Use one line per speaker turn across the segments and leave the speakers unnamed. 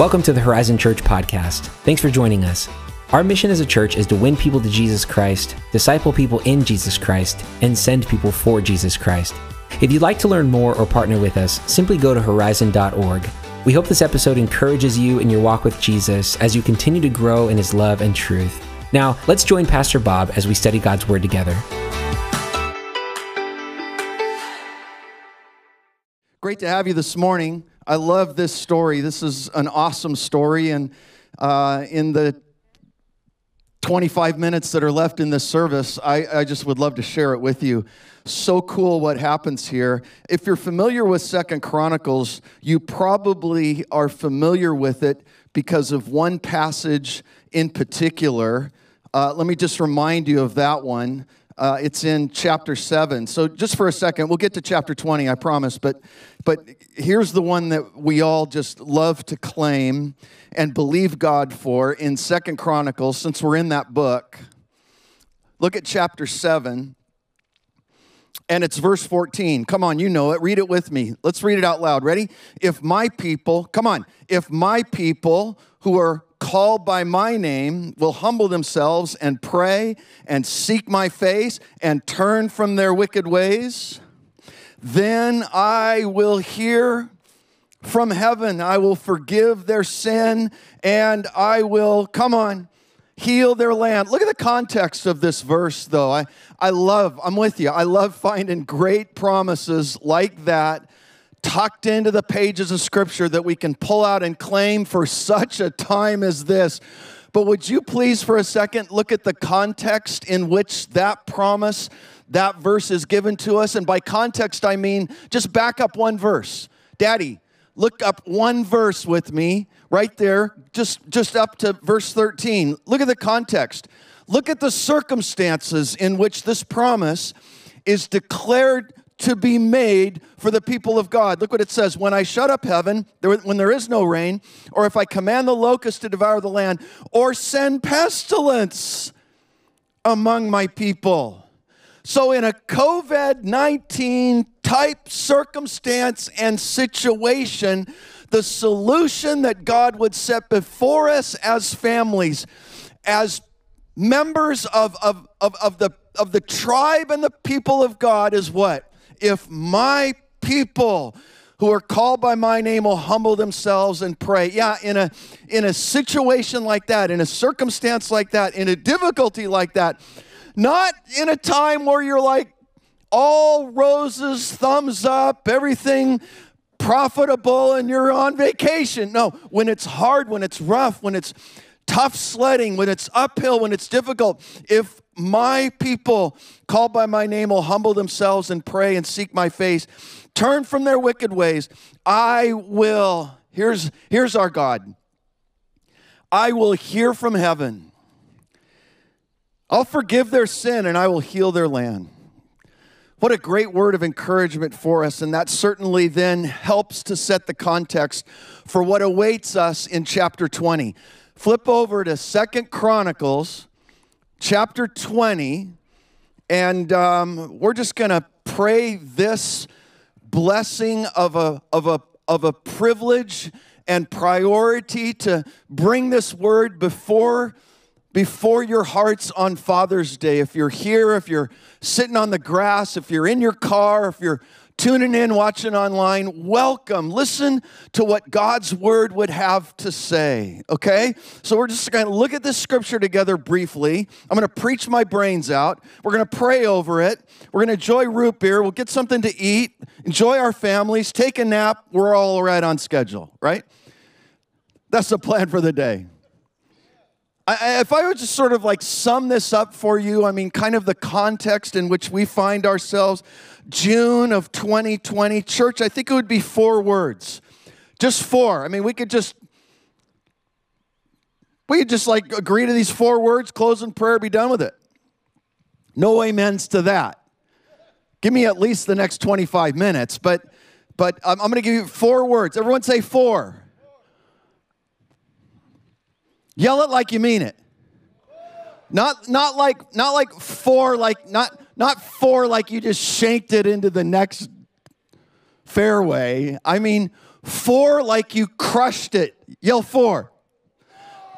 Welcome to the Horizon Church podcast. Thanks for joining us. Our mission as a church is to win people to Jesus Christ, disciple people in Jesus Christ, and send people for Jesus Christ. If you'd like to learn more or partner with us, simply go to horizon.org. We hope this episode encourages you in your walk with Jesus as you continue to grow in his love and truth. Now, let's join Pastor Bob as we study God's Word together.
Great to have you this morning. I love this story. This is an awesome story. And uh, in the 25 minutes that are left in this service, I, I, just would love to share it with you. So cool what happens here. If you're familiar with Second Chronicles, you probably are familiar with it because of one passage in particular. Uh, let me just remind you of that one. Uh, it's in chapter 7. So, just for a second, we'll get to chapter 20, I promise. But, but here's the one that we all just love to claim and believe God for in Second Chronicles, since we're in that book. Look at chapter 7, and it's verse 14. Come on, you know it. Read it with me. Let's read it out loud. Ready? If my people, come on, if my people who are called by my name will humble themselves and pray and seek my face and turn from their wicked ways, then I will hear from heaven. I will forgive their sin and I will, come on, heal their land. Look at the context of this verse, though. I, I love, I'm with you. I love finding great promises like that tucked into the pages of Scripture that we can pull out and claim for such a time as this. But would you please, for a second, look at the context in which that promise, that verse is given to us? And by context, I mean just back up one verse. Daddy, look up one verse with me right there, just, just up to verse 13. Look at the context. Look at the circumstances in which this promise is declared to be made for the people of God. Look what it says When I shut up heaven, when there is no rain, or if I command the locust to devour the land, or send pestilence among my people. So, in a COVID 19 type circumstance and situation, the solution that God would set before us as families, as members of, of, of, of, the, of the tribe and the people of God, is what? If my people who are called by my name will humble themselves and pray. Yeah, in a in a situation like that, in a circumstance like that, in a difficulty like that, not in a time where you're like all roses, thumbs up, everything profitable and you're on vacation. No, when it's hard, when it's rough, when it's tough sledding, when it's uphill, when it's difficult, if my people called by my name will humble themselves and pray and seek my face, turn from their wicked ways, I will, here's, here's our God. I will hear from heaven. I'll forgive their sin and I will heal their land. What a great word of encouragement for us, and that certainly then helps to set the context for what awaits us in chapter 20. Flip over to Second Chronicles chapter 20, and um, we're just going to pray this blessing of a, of, a, of a privilege and priority to bring this word before before your hearts on Father's Day. If you're here, if you're sitting on the grass, if you're in your car, if you're tuning in, watching online, welcome. Listen to what God's word would have to say, okay? So we're just going to look at this scripture together briefly. I'm going to preach my brains out. We're going to pray over it. We're going to enjoy root beer. We'll get something to eat, enjoy our families, take a nap. We're all right on schedule, right? That's the plan for the day. I, if I would just sort of like sum this up for you, I mean, kind of the context in which we find ourselves, June of 2020, church, I think it would be four words. Just four. I mean, we could just we could just like agree to these four words, close in prayer, be done with it. No amens to that. Give me at least the next 25 minutes, but but I'm, I'm going to give you four words. Everyone say four. Yell it like you mean it. Not not like not like four like not not four like you just shanked it into the next fairway. I mean, four like you crushed it. Yell four.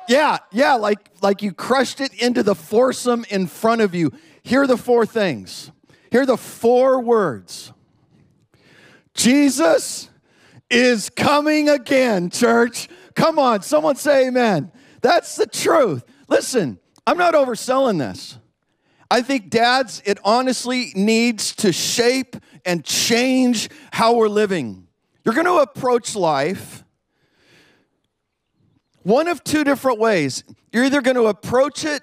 Yeah, yeah, like like you crushed it into the foursome in front of you. Here are the four things. Here are the four words. Jesus is coming again, church. Come on, someone say amen. That's the truth. Listen, I'm not overselling this. I think, dads, it honestly needs to shape and change how we're living. You're going to approach life one of two different ways. You're either going to approach it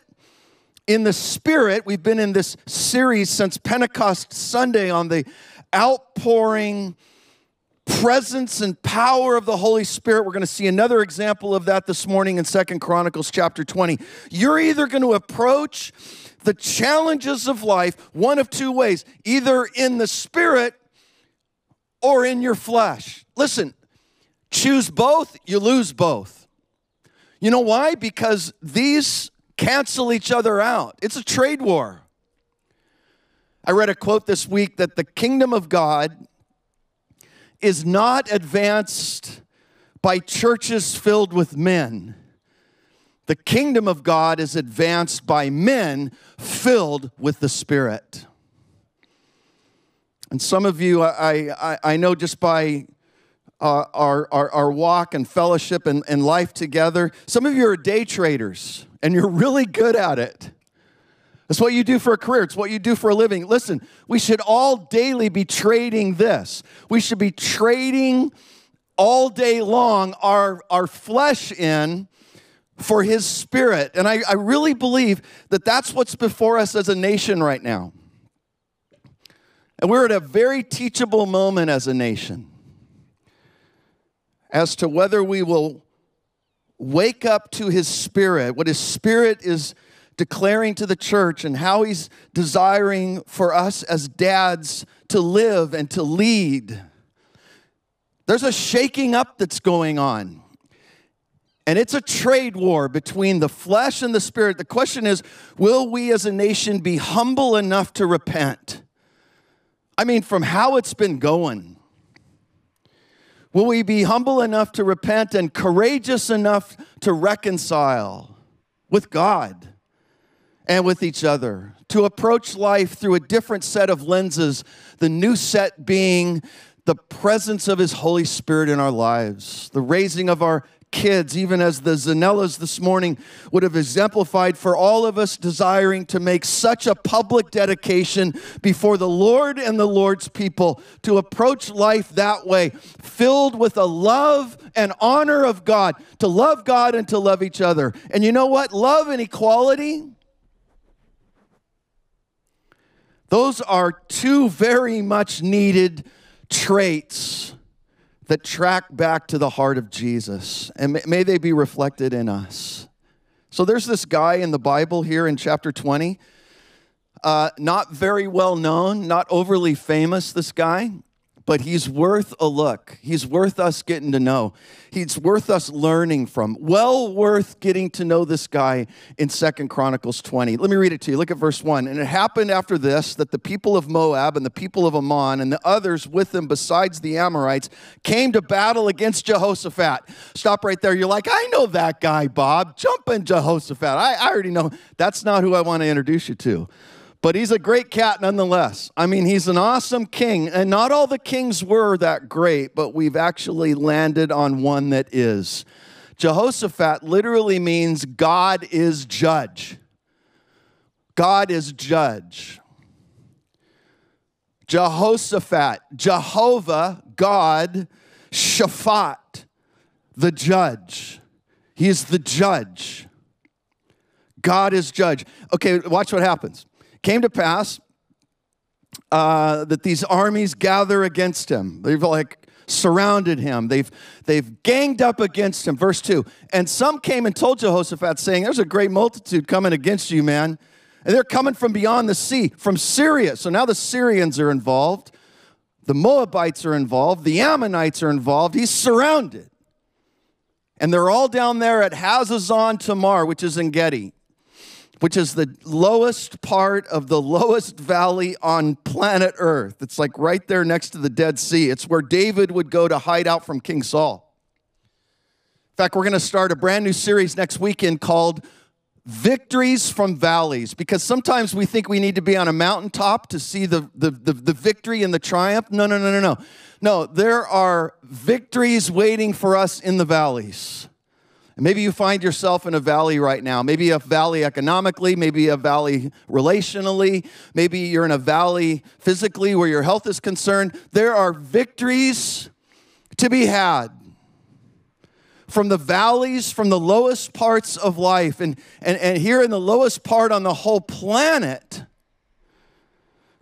in the spirit. We've been in this series since Pentecost Sunday on the outpouring presence and power of the Holy Spirit. We're going to see another example of that this morning in Second Chronicles chapter 20. You're either going to approach the challenges of life one of two ways, either in the spirit or in your flesh. Listen, choose both, you lose both. You know why? Because these cancel each other out. It's a trade war. I read a quote this week that the kingdom of God is not advanced by churches filled with men. The kingdom of God is advanced by men filled with the Spirit. And some of you, I, I, I know just by uh, our, our, our walk and fellowship and, and life together, some of you are day traders and you're really good at it. It's what you do for a career. It's what you do for a living. Listen, we should all daily be trading this. We should be trading all day long our, our flesh in for his spirit. And I, I really believe that that's what's before us as a nation right now. And we're at a very teachable moment as a nation as to whether we will wake up to his spirit, what his spirit is declaring to the church and how he's desiring for us as dads to live and to lead. There's a shaking up that's going on. And it's a trade war between the flesh and the spirit. The question is will we as a nation be humble enough to repent? I mean, from how it's been going. Will we be humble enough to repent and courageous enough to reconcile with God? And with each other, to approach life through a different set of lenses, the new set being the presence of His Holy Spirit in our lives, the raising of our kids, even as the Zanellas this morning would have exemplified for all of us desiring to make such a public dedication before the Lord and the Lord's people to approach life that way, filled with a love and honor of God, to love God and to love each other. And you know what? Love and equality Those are two very much needed traits that track back to the heart of Jesus, and may they be reflected in us. So there's this guy in the Bible here in chapter 20, uh, not very well known, not overly famous, this guy but he's worth a look. He's worth us getting to know. He's worth us learning from. Well worth getting to know this guy in Second Chronicles 20. Let me read it to you. Look at verse 1. And it happened after this that the people of Moab and the people of Ammon and the others with them besides the Amorites came to battle against Jehoshaphat. Stop right there. You're like, I know that guy, Bob. Jump in Jehoshaphat. I, I already know. That's not who I want to introduce you to but he's a great cat nonetheless. I mean, he's an awesome king, and not all the kings were that great, but we've actually landed on one that is. Jehoshaphat literally means God is judge. God is judge. Jehoshaphat, Jehovah, God, Shaphat, the judge. He is the judge. God is judge. Okay, watch what happens came to pass uh, that these armies gather against him. They've like surrounded him. They've they've ganged up against him. Verse two. And some came and told Jehoshaphat, saying, "There's a great multitude coming against you, man, and they're coming from beyond the sea, from Syria." So now the Syrians are involved. The Moabites are involved. The Ammonites are involved. He's surrounded. And they're all down there at Hazazon Tamar, which is En Gedi. Which is the lowest part of the lowest valley on planet Earth. It's like right there next to the Dead Sea. It's where David would go to hide out from King Saul. In fact, we're going to start a brand new series next weekend called Victories from Valleys, because sometimes we think we need to be on a mountaintop to see the, the, the, the victory and the triumph. No, no, no, no, no. No, there are victories waiting for us in the valleys. And maybe you find yourself in a valley right now. Maybe a valley economically, maybe a valley relationally, maybe you're in a valley physically where your health is concerned. There are victories to be had from the valleys, from the lowest parts of life. And, and, and here in the lowest part on the whole planet,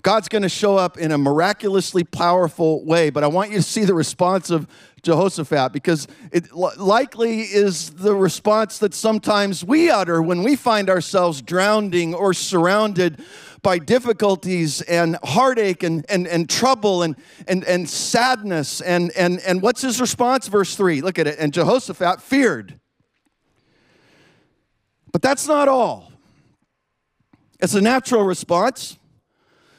God's going to show up in a miraculously powerful way. But I want you to see the response of Jehoshaphat because it likely is the response that sometimes we utter when we find ourselves drowning or surrounded by difficulties and heartache and, and, and trouble and, and, and sadness. And, and, and what's his response? Verse 3. Look at it. And Jehoshaphat feared. But that's not all. It's a natural response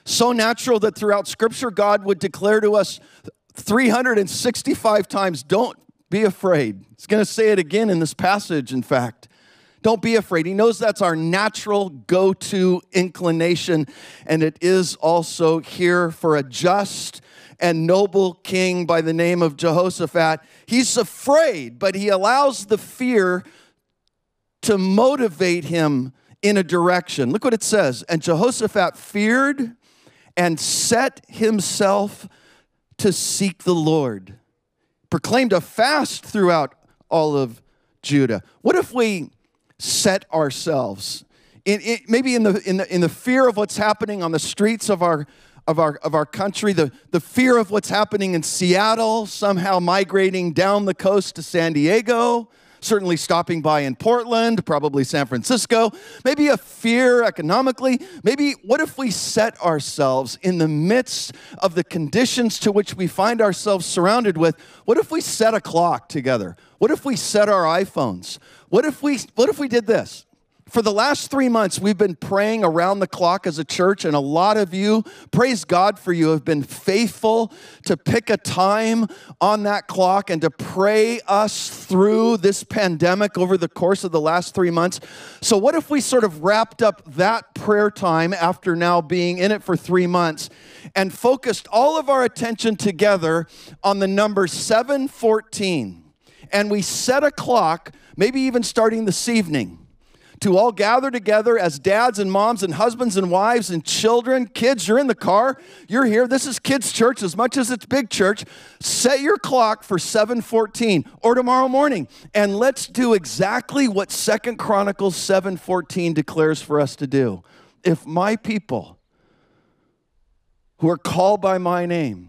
so natural that throughout Scripture, God would declare to us 365 times, Don't be afraid. He's going to say it again in this passage, in fact. Don't be afraid. He knows that's our natural go to inclination, and it is also here for a just and noble king by the name of Jehoshaphat. He's afraid, but he allows the fear to motivate him in a direction. Look what it says. And Jehoshaphat feared and set himself to seek the Lord. Proclaimed a fast throughout all of Judah. What if we set ourselves in, in, maybe in the, in, the, in the fear of what's happening on the streets of our, of our, of our country, the, the fear of what's happening in Seattle, somehow migrating down the coast to San Diego, certainly stopping by in Portland, probably San Francisco, maybe a fear economically. Maybe what if we set ourselves in the midst of the conditions to which we find ourselves surrounded with? What if we set a clock together? What if we set our iPhones? What if we what if we did this? For the last three months, we've been praying around the clock as a church, and a lot of you, praise God for you, have been faithful to pick a time on that clock and to pray us through this pandemic over the course of the last three months. So, what if we sort of wrapped up that prayer time after now being in it for three months and focused all of our attention together on the number 714? And we set a clock, maybe even starting this evening to all gather together as dads and moms and husbands and wives and children. Kids, you're in the car, you're here. This is kids' church as much as it's big church. Set your clock for 7:14 or tomorrow morning, and let's do exactly what Second Chronicles 7:14 declares for us to do. If my people who are called by my name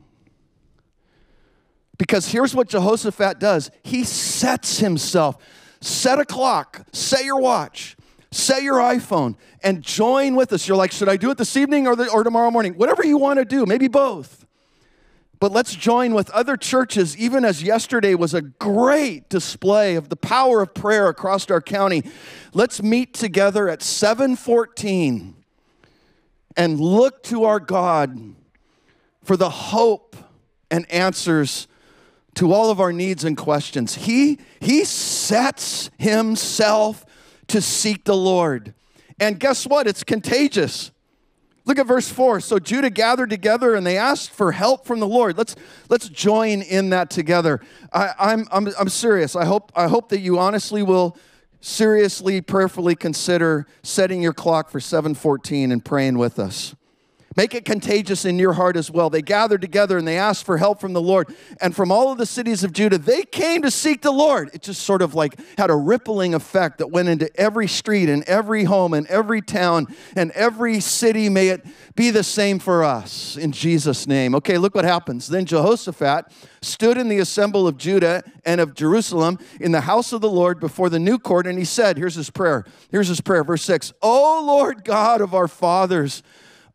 because here's what Jehoshaphat does. He sets himself. Set a clock, set your watch set your iPhone and join with us. You're like, should I do it this evening or, the, or tomorrow morning? Whatever you want to do, maybe both. But let's join with other churches, even as yesterday was a great display of the power of prayer across our county. Let's meet together at 714 and look to our God for the hope and answers to all of our needs and questions. He, he sets himself to seek the Lord. And guess what? It's contagious. Look at verse 4. So Judah gathered together and they asked for help from the Lord. Let's, let's join in that together. I, I'm, I'm, I'm serious. I hope, I hope that you honestly will seriously, prayerfully consider setting your clock for 714 and praying with us. Make it contagious in your heart as well. They gathered together and they asked for help from the Lord. And from all of the cities of Judah, they came to seek the Lord. It just sort of like had a rippling effect that went into every street and every home and every town and every city. May it be the same for us in Jesus' name. Okay, look what happens. Then Jehoshaphat stood in the assembly of Judah and of Jerusalem in the house of the Lord before the new court, and he said, Here's his prayer. Here's his prayer, verse 6 O Lord God of our fathers,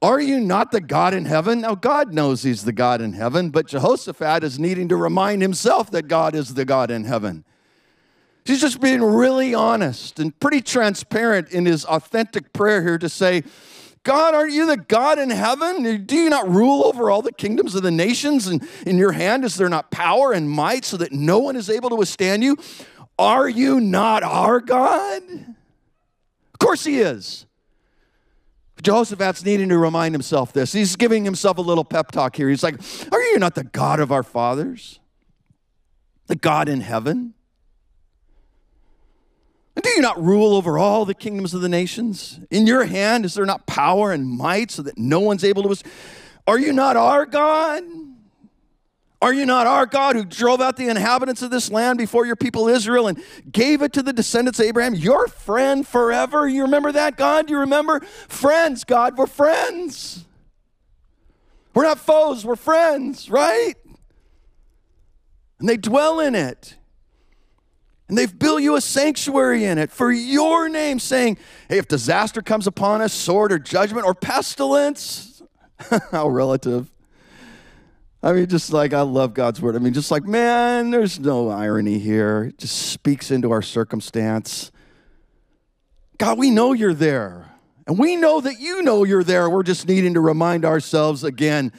are you not the God in heaven? Now, God knows He's the God in heaven, but Jehoshaphat is needing to remind himself that God is the God in heaven. He's just being really honest and pretty transparent in his authentic prayer here to say, God, aren't you the God in heaven? Do you not rule over all the kingdoms of the nations? And in your hand is there not power and might so that no one is able to withstand you? Are you not our God? Of course he is. Jehoshaphat's needing to remind himself this. He's giving himself a little pep talk here. He's like, Are you not the God of our fathers? The God in heaven? And do you not rule over all the kingdoms of the nations? In your hand is there not power and might so that no one's able to. Are you not our God? Are you not our God who drove out the inhabitants of this land before your people Israel and gave it to the descendants of Abraham, your friend forever? You remember that, God? You remember? Friends, God, we're friends. We're not foes, we're friends, right? And they dwell in it. And they've built you a sanctuary in it for your name, saying, Hey, if disaster comes upon us, sword or judgment or pestilence, how relative. I mean, just like I love God's word. I mean, just like, man, there's no irony here. It just speaks into our circumstance. God, we know you're there. And we know that you know you're there. We're just needing to remind ourselves again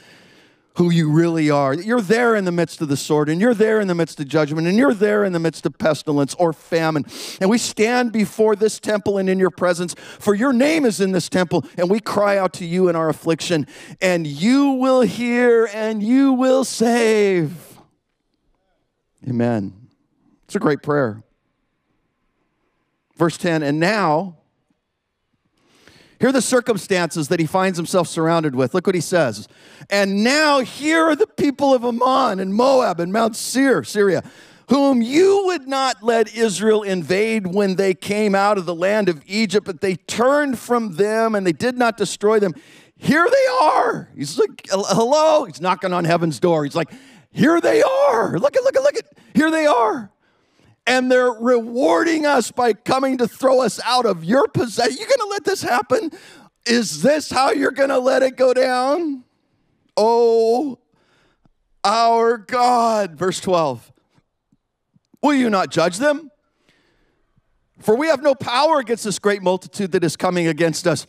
who you really are. You're there in the midst of the sword, and you're there in the midst of judgment, and you're there in the midst of pestilence or famine. And we stand before this temple and in your presence, for your name is in this temple, and we cry out to you in our affliction, and you will hear and you will save. Amen. It's a great prayer. Verse 10 And now, here are the circumstances that he finds himself surrounded with. Look what he says. And now here are the people of Ammon and Moab and Mount Seir, Syria, whom you would not let Israel invade when they came out of the land of Egypt, but they turned from them and they did not destroy them. Here they are. He's like, hello. He's knocking on heaven's door. He's like, here they are. Look at, look at, look at. Here they are and they're rewarding us by coming to throw us out of your possession. You're gonna let this happen? Is this how you're gonna let it go down? Oh, our God. Verse 12. Will you not judge them? For we have no power against this great multitude that is coming against us,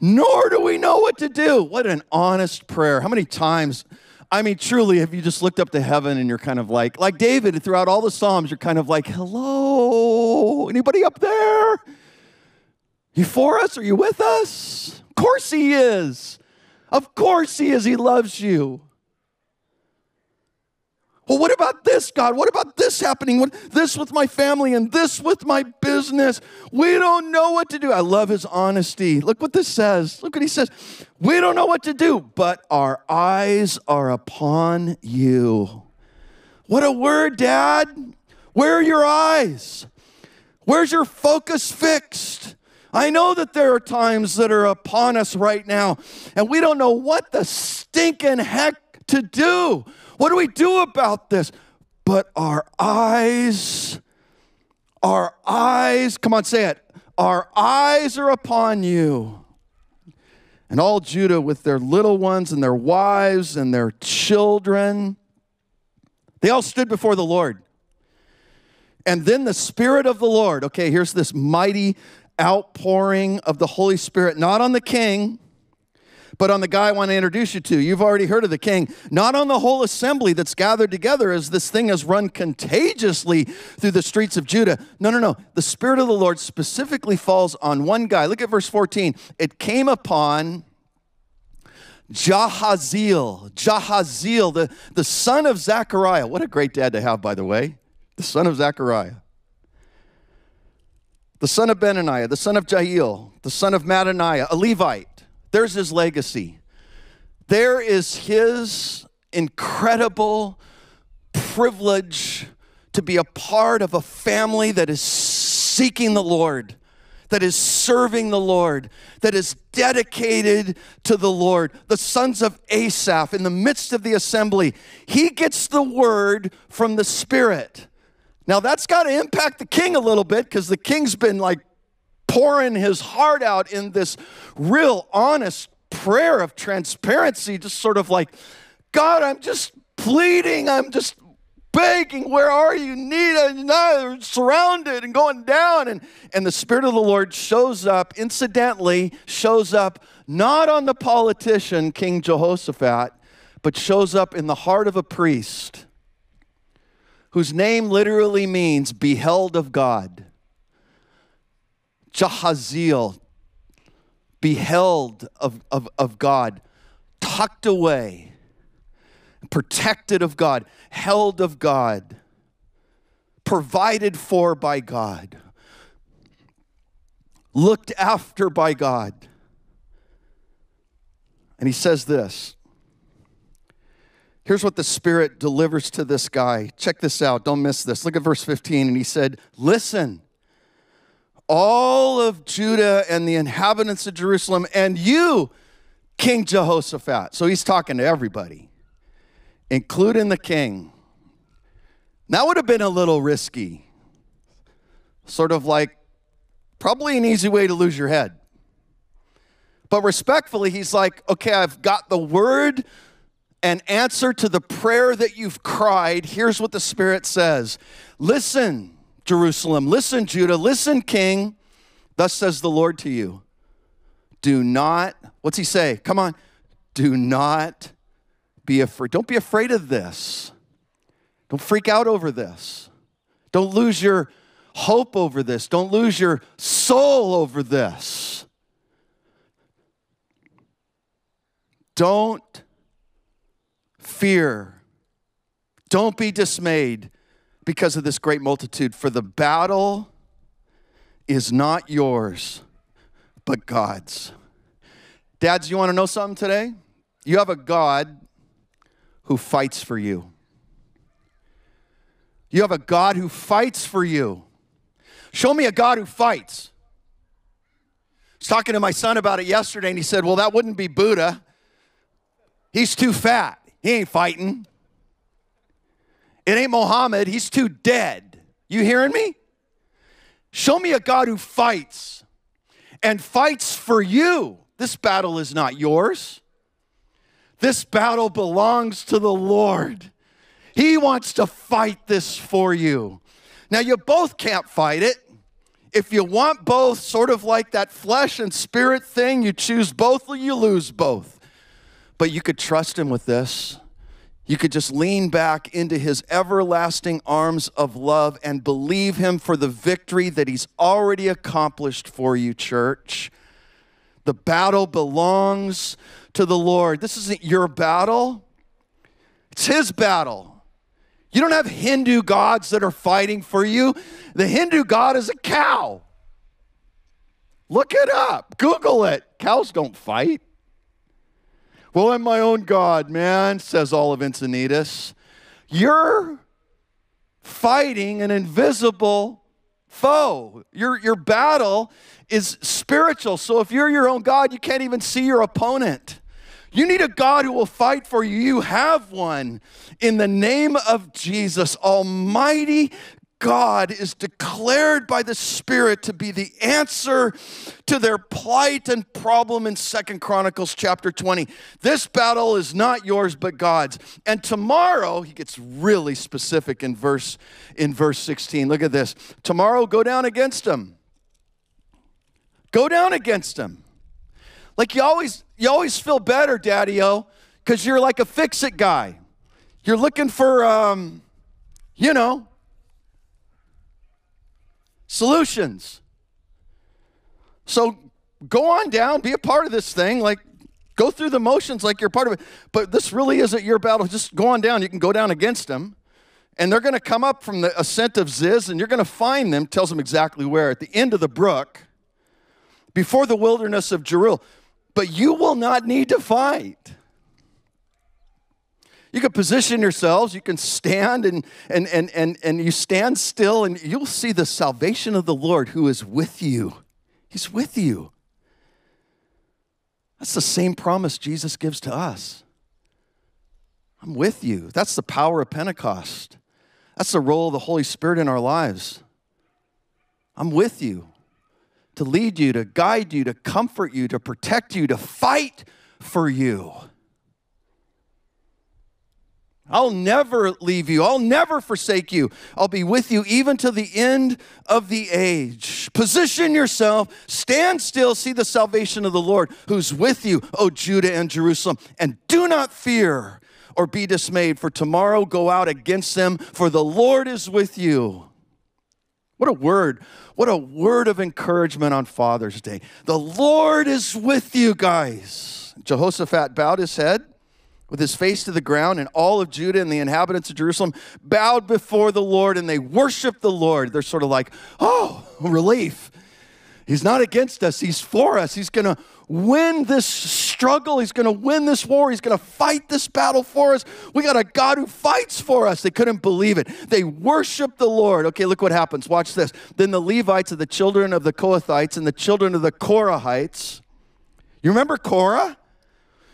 nor do we know what to do. What an honest prayer. How many times I mean, truly, have you just looked up to heaven and you're kind of like, like David, throughout all the Psalms, you're kind of like, hello, anybody up there? You for us? Are you with us? Of course he is. Of course he is. He loves you. Well, what about this, God? What about this happening? What, this with my family and this with my business? We don't know what to do. I love his honesty. Look what this says. Look what he says. We don't know what to do, but our eyes are upon you. What a word, Dad. Where are your eyes? Where's your focus fixed? I know that there are times that are upon us right now, and we don't know what the stinking heck to do. What do we do about this? But our eyes, our eyes, come on, say it. Our eyes are upon you. And all Judah, with their little ones and their wives and their children, they all stood before the Lord. And then the Spirit of the Lord, okay, here's this mighty outpouring of the Holy Spirit, not on the king, but on the guy I want to introduce you to. You've already heard of the king, not on the whole assembly that's gathered together as this thing has run contagiously through the streets of Judah. No, no, no. The Spirit of the Lord specifically falls on one guy. Look at verse 14. It came upon Jahaziel, Jahaziel, the, the son of Zechariah. What a great dad to have, by the way. The son of Zechariah. The son of Benaniah, the son of Jael, the son of Mattaniah, a Levite there's his legacy. There is his incredible privilege to be a part of a family that is seeking the Lord, that is serving the Lord, that is dedicated to the Lord. The sons of Asaph in the midst of the assembly, he gets the word from the Spirit. Now that's got to impact the king a little bit because the king's been like pouring his heart out in this real honest prayer of transparency, just sort of like, God, I'm just pleading, I'm just begging, Where are you? Need no, surrounded and going down. And, and the Spirit of the Lord shows up, incidentally, shows up not on the politician, King Jehoshaphat, but shows up in the heart of a priest whose name literally means beheld of God. Jahaziel, beheld of, of, of God, tucked away, protected of God, held of God, provided for by God, looked after by God. And he says this. Here's what the Spirit delivers to this guy. Check this out. Don't miss this. Look at verse 15. And he said, Listen, all of Judah and the inhabitants of Jerusalem, and you, King Jehoshaphat. So he's talking to everybody, including the king. That would have been a little risky. Sort of like probably an easy way to lose your head. But respectfully, he's like, okay, I've got the word and answer to the prayer that you've cried. Here's what the Spirit says Listen, Jerusalem. Listen, Judah. Listen, King. Thus says the Lord to you. Do not, what's he say? Come on. Do not be afraid. Don't be afraid of this. Don't freak out over this. Don't lose your hope over this. Don't lose your soul over this. Don't fear. Don't be dismayed because of this great multitude, for the battle is not yours, but God's. Dads, you want to know something today? You have a God who fights for you. You have a God who fights for you. Show me a God who fights. I was talking to my son about it yesterday, and he said, Well, that wouldn't be Buddha. He's too fat. He ain't fighting. It ain't Mohammed. He's too dead. You hearing me? Show me a God who fights and fights for you. This battle is not yours. This battle belongs to the Lord. He wants to fight this for you. Now, you both can't fight it. If you want both, sort of like that flesh and spirit thing, you choose both or you lose both. But you could trust Him with this. You could just lean back into his everlasting arms of love and believe him for the victory that he's already accomplished for you, church. The battle belongs to the Lord. This isn't your battle, it's his battle. You don't have Hindu gods that are fighting for you. The Hindu god is a cow. Look it up, Google it. Cows don't fight. Well, I'm my own God, man, says of Encinitas. You're fighting an invisible foe. Your, your battle is spiritual. So if you're your own God, you can't even see your opponent. You need a God who will fight for you. You have one. In the name of Jesus, Almighty God is declared by the Spirit to be the answer to their plight and problem in Second Chronicles chapter 20. This battle is not yours but God's. And tomorrow, he gets really specific in verse in verse 16. Look at this. Tomorrow go down against them. Go down against them. Like you always you always feel better, daddy-o, because you're like a fix-it guy. You're looking for um, you know, solutions. So go on down, be a part of this thing, like go through the motions like you're part of it. But this really isn't your battle. Just go on down. You can go down against them. And they're going to come up from the ascent of Ziz, and you're going to find them, tells them exactly where, at the end of the brook, before the wilderness of Jeruel. But you will not need to fight. You can position yourselves, you can stand and, and, and, and, and you stand still, and you'll see the salvation of the Lord who is with you. He's with you. That's the same promise Jesus gives to us. I'm with you. That's the power of Pentecost. That's the role of the Holy Spirit in our lives. I'm with you to lead you, to guide you, to comfort you, to protect you, to fight for you. I'll never leave you. I'll never forsake you. I'll be with you even to the end of the age. Position yourself, stand still, see the salvation of the Lord who's with you, O Judah and Jerusalem, and do not fear or be dismayed, for tomorrow go out against them, for the Lord is with you. What a word. What a word of encouragement on Father's Day. The Lord is with you, guys. Jehoshaphat bowed his head with his face to the ground, and all of Judah and the inhabitants of Jerusalem bowed before the Lord and they worshiped the Lord. They're sort of like, oh, relief. He's not against us, He's for us. He's going to win this struggle. He's going to win this war. He's going to fight this battle for us. We got a God who fights for us. They couldn't believe it. They worship the Lord. Okay, look what happens. Watch this. Then the Levites and the children of the Kohathites and the children of the Korahites. You remember Korah?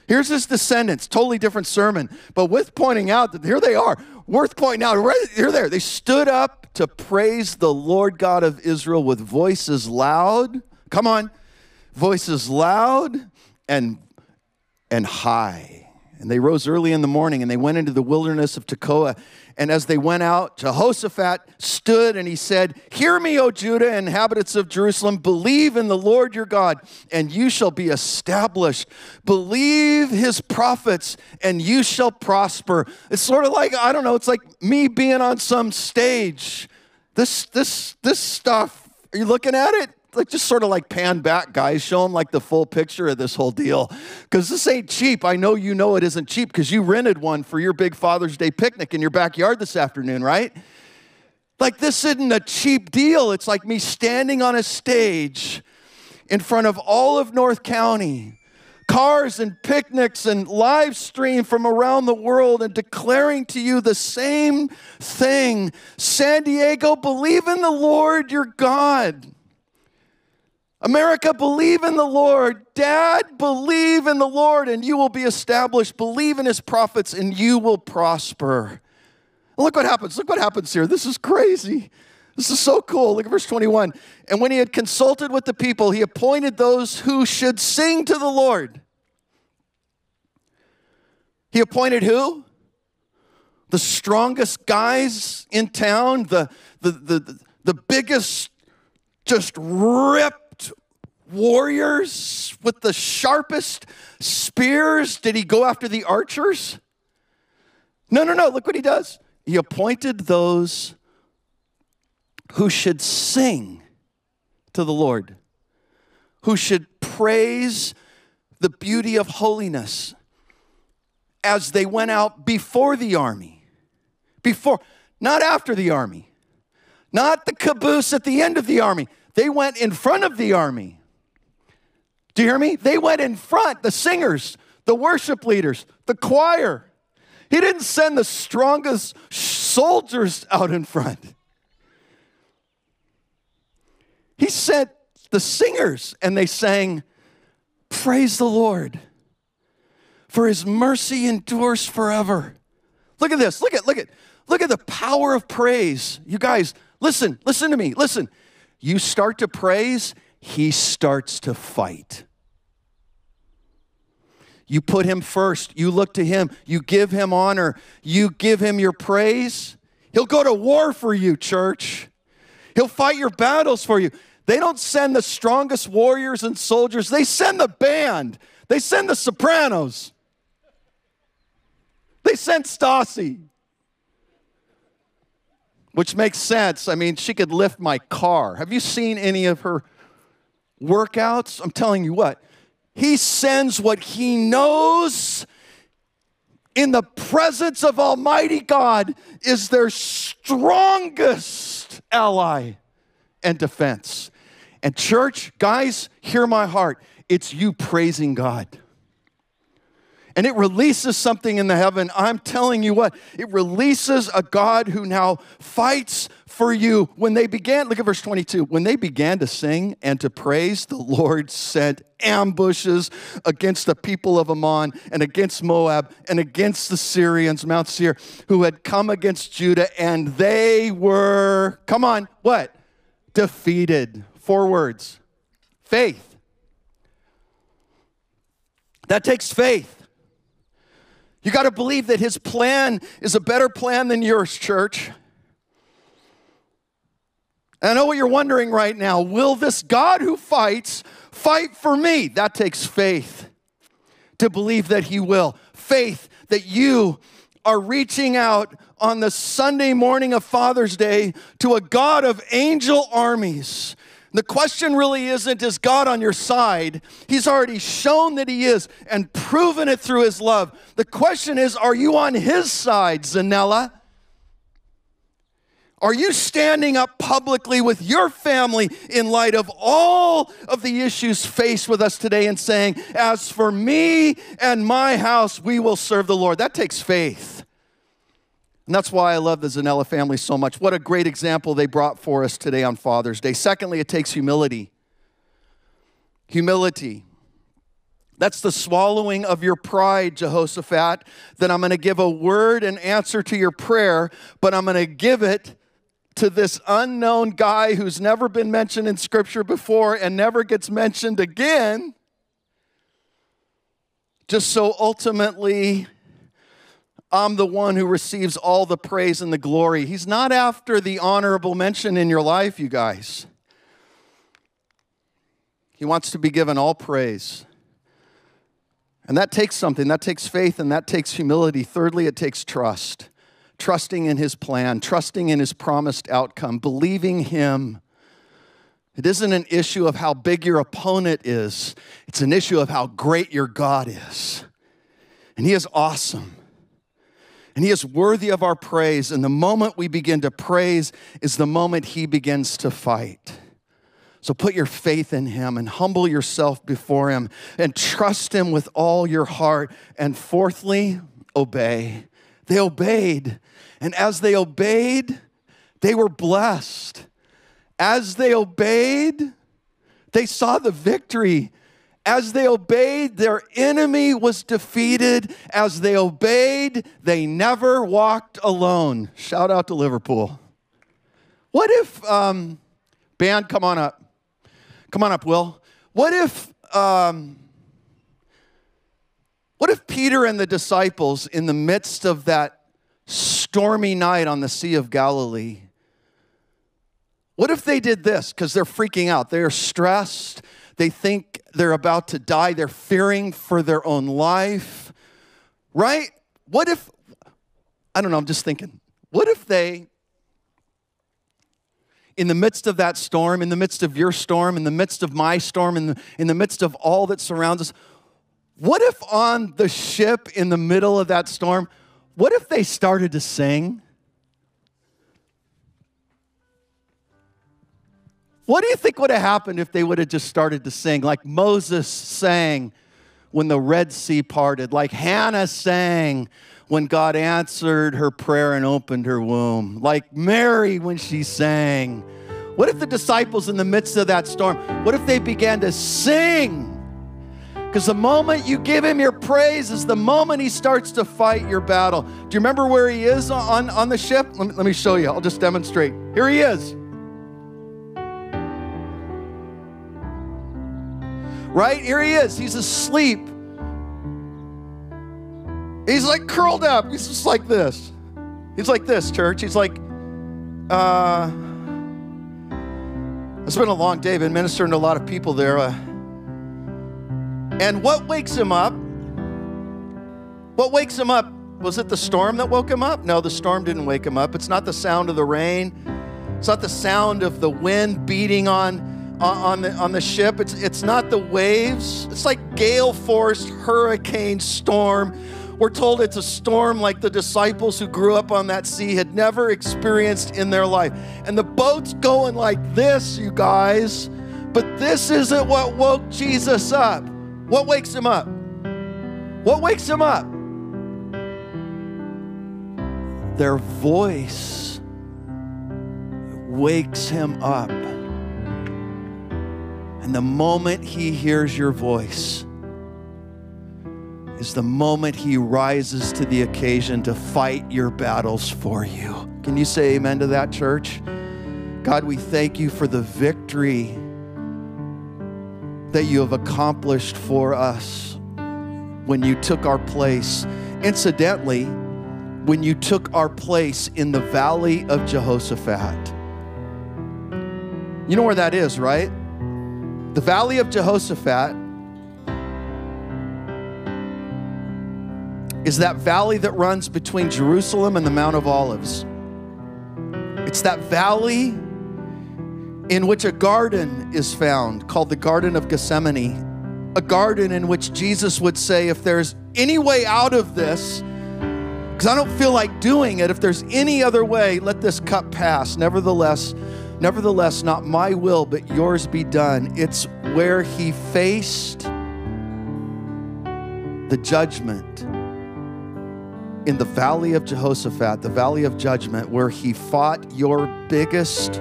Here's his descendants, totally different sermon, but with pointing out that here they are, worth pointing out, right here, there. They stood up to praise the Lord God of Israel with voices loud. Come on, voices loud and and high. And they rose early in the morning and they went into the wilderness of Tekoa. And as they went out, Jehoshaphat stood and he said, Hear me, O Judah, and inhabitants of Jerusalem, believe in the Lord your God, and you shall be established. Believe his prophets, and you shall prosper. It's sort of like, I don't know, it's like me being on some stage. This, this, this stuff, are you looking at it? Like just sort of like pan back, guys. Show them like the full picture of this whole deal. Because this ain't cheap. I know you know it isn't cheap because you rented one for your big Father's Day picnic in your backyard this afternoon, right? Like this isn't a cheap deal. It's like me standing on a stage in front of all of North County, cars and picnics and live stream from around the world and declaring to you the same thing. San Diego, believe in the Lord your God. America, believe in the Lord. Dad, believe in the Lord and you will be established. Believe in his prophets and you will prosper. Look what happens. Look what happens here. This is crazy. This is so cool. Look at verse 21. And when he had consulted with the people, he appointed those who should sing to the Lord. He appointed who? The strongest guys in town, the, the, the, the biggest, just ripped warriors with the sharpest spears? Did he go after the archers? No, no, no. Look what he does. He appointed those who should sing to the Lord, who should praise the beauty of holiness as they went out before the army. Before, not after the army, not the caboose at the end of the army. They went in front of the army. Do you hear me? They went in front, the singers, the worship leaders, the choir. He didn't send the strongest soldiers out in front. He sent the singers, and they sang, Praise the Lord, for his mercy endures forever. Look at this. Look at, look at, look at the power of praise. You guys, listen, listen to me. Listen. You start to praise, he starts to fight. You put him first. You look to him. You give him honor. You give him your praise. He'll go to war for you, church. He'll fight your battles for you. They don't send the strongest warriors and soldiers, they send the band, they send the sopranos, they send Stassi. Which makes sense. I mean, she could lift my car. Have you seen any of her workouts? I'm telling you what, he sends what he knows in the presence of Almighty God is their strongest ally and defense. And, church, guys, hear my heart. It's you praising God and it releases something in the heaven. I'm telling you what, it releases a God who now fights for you. When they began, look at verse 22. When they began to sing and to praise, the Lord sent ambushes against the people of Ammon and against Moab and against the Syrians, Mount Seir, who had come against Judah, and they were, come on, what? Defeated. Four words faith. That takes faith. You got to believe that his plan is a better plan than yours, church. And I know what you're wondering right now. Will this God who fights fight for me? That takes faith to believe that he will. Faith that you are reaching out on the Sunday morning of Father's Day to a God of angel armies. The question really isn't, is God on your side? He's already shown that He is and proven it through His love. The question is, are you on His side, Zanella? Are you standing up publicly with your family in light of all of the issues faced with us today and saying, As for me and my house, we will serve the Lord? That takes faith. And that's why I love the Zanella family so much. What a great example they brought for us today on Father's Day. Secondly, it takes humility. Humility. That's the swallowing of your pride, Jehoshaphat, that I'm going to give a word and answer to your prayer, but I'm going to give it to this unknown guy who's never been mentioned in Scripture before and never gets mentioned again, just so ultimately I'm the one who receives all the praise and the glory. He's not after the honorable mention in your life, you guys. He wants to be given all praise. And that takes something. That takes faith and that takes humility. Thirdly, it takes trust. Trusting in his plan, trusting in his promised outcome, believing him. It isn't an issue of how big your opponent is, it's an issue of how great your God is. And he is awesome. And He is worthy of our praise. And the moment we begin to praise is the moment He begins to fight. So put your faith in Him and humble yourself before Him and trust Him with all your heart. And fourthly, obey. They obeyed. And as they obeyed, they were blessed. As they obeyed, they saw the victory as they obeyed, their enemy was defeated. As they obeyed, they never walked alone. Shout out to Liverpool. What if, um, band, come on up. Come on up, Will. What if, um, what if Peter and the disciples, in the midst of that stormy night on the Sea of Galilee, what if they did this? Because they're freaking out. They're stressed. They think they're about to die. They're fearing for their own life, right? What if, I don't know, I'm just thinking, what if they, in the midst of that storm, in the midst of your storm, in the midst of my storm, in the, in the midst of all that surrounds us, what if on the ship in the middle of that storm, what if they started to sing? What do you think would have happened if they would have just started to sing like Moses sang when the Red Sea parted, like Hannah sang when God answered her prayer and opened her womb, like Mary when she sang? What if the disciples, in the midst of that storm, what if they began to sing? Because the moment you give him your praise is the moment he starts to fight your battle. Do you remember where he is on, on the ship? Let me, let me show you. I'll just demonstrate. Here he is. Right? Here he is. He's asleep. He's like curled up. He's just like this. He's like this, church. He's like, uh, it's been a long day. Been ministering to a lot of people there. Uh, and what wakes him up? What wakes him up? Was it the storm that woke him up? No, the storm didn't wake him up. It's not the sound of the rain. It's not the sound of the wind beating on on the, on the ship. It's, it's not the waves, it's like gale force, hurricane, storm. We're told it's a storm like the disciples who grew up on that sea had never experienced in their life. And the boat's going like this, you guys. But this isn't what woke Jesus up. What wakes him up? What wakes him up? Their voice wakes him up. And the moment he hears your voice is the moment he rises to the occasion to fight your battles for you. Can you say amen to that, church? God, we thank you for the victory that you have accomplished for us when you took our place Incidentally, when you took our place in the valley of Jehoshaphat. You know where that is, right? The valley of Jehoshaphat is that valley that runs between Jerusalem and the Mount of Olives. It's that valley in which a garden is found called the Garden of Gethsemane, a garden in which Jesus would say, If there's any way out of this, because I don't feel like doing it, if there's any other way, let this cup pass. Nevertheless, nevertheless, not my will, but yours be done. It's where he faced the judgment in the valley of Jehoshaphat, the valley of judgment, where he fought your biggest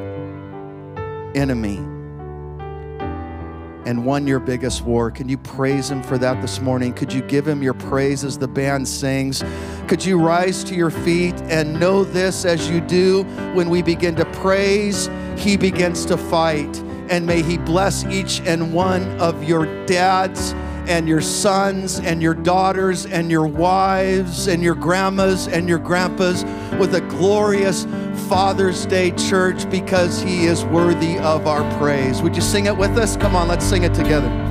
enemy and won your biggest war. Can you praise him for that this morning? Could you give him your praise as the band sings? Could you rise to your feet and know this as you do when we begin to praise, he begins to fight. And may he bless each and one of your dads and your sons and your daughters and your wives and your grandmas and your grandpas with a glorious Father's Day church because he is worthy of our praise. Would you sing it with us? Come on, let's sing it together.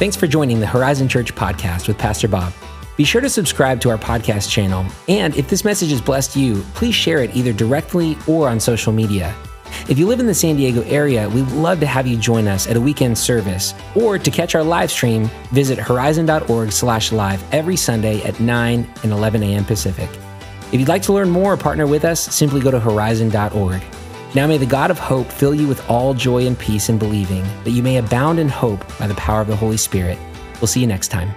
Thanks for joining the Horizon Church podcast with Pastor Bob. Be sure to subscribe to our podcast channel, and if this message has blessed you, please share it either directly or on social media. If you live in the San Diego area, we'd love to have you join us at a weekend service, or to catch our live stream, visit horizon.org/live every Sunday at 9 and 11 a.m. Pacific. If you'd like to learn more or partner with us, simply go to horizon.org. Now may the God of hope fill you with all joy and peace in believing, that you may abound in hope by the power of the Holy Spirit. We'll see you next time.